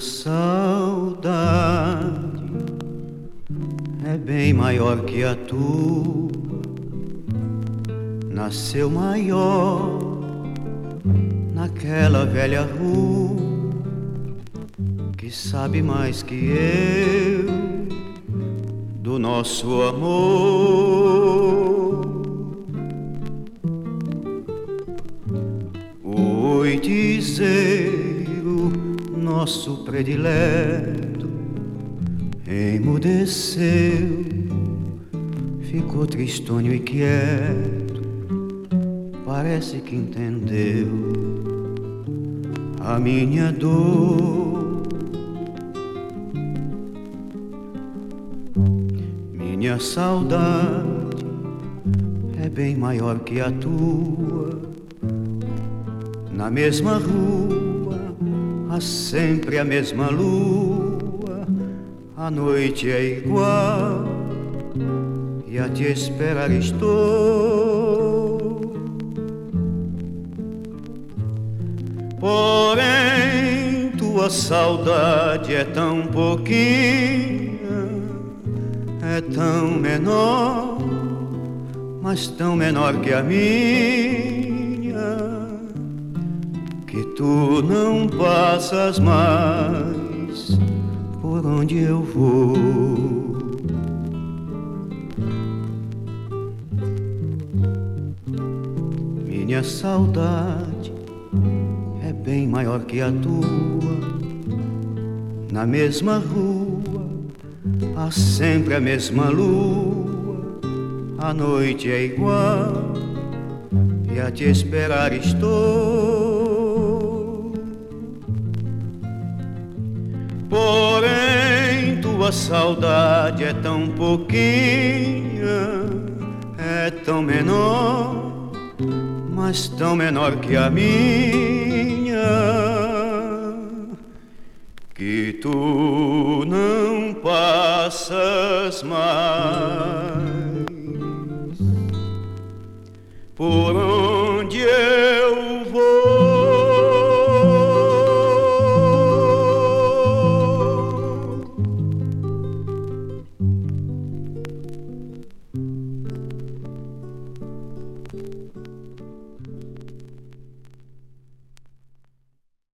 saudade é bem maior que a tua, nasceu maior naquela velha rua que sabe mais que eu do nosso amor. Oi dizer nosso predileto, emudeceu, ficou tristonho e quieto, parece que entendeu a minha dor. Minha saudade é bem maior que a tua. Na mesma rua sempre a mesma lua. A noite é igual e a te esperar estou. Porém, tua saudade é tão pouquinho é tão menor, mas tão menor que a minha, que tu não passas mais por onde eu vou. Minha saudade é bem maior que a tua, na mesma rua Há sempre a mesma lua, a noite é igual e a te esperar estou. Tua saudade é tão pouquinha, é tão menor, mas tão menor que a minha que tu não passas mais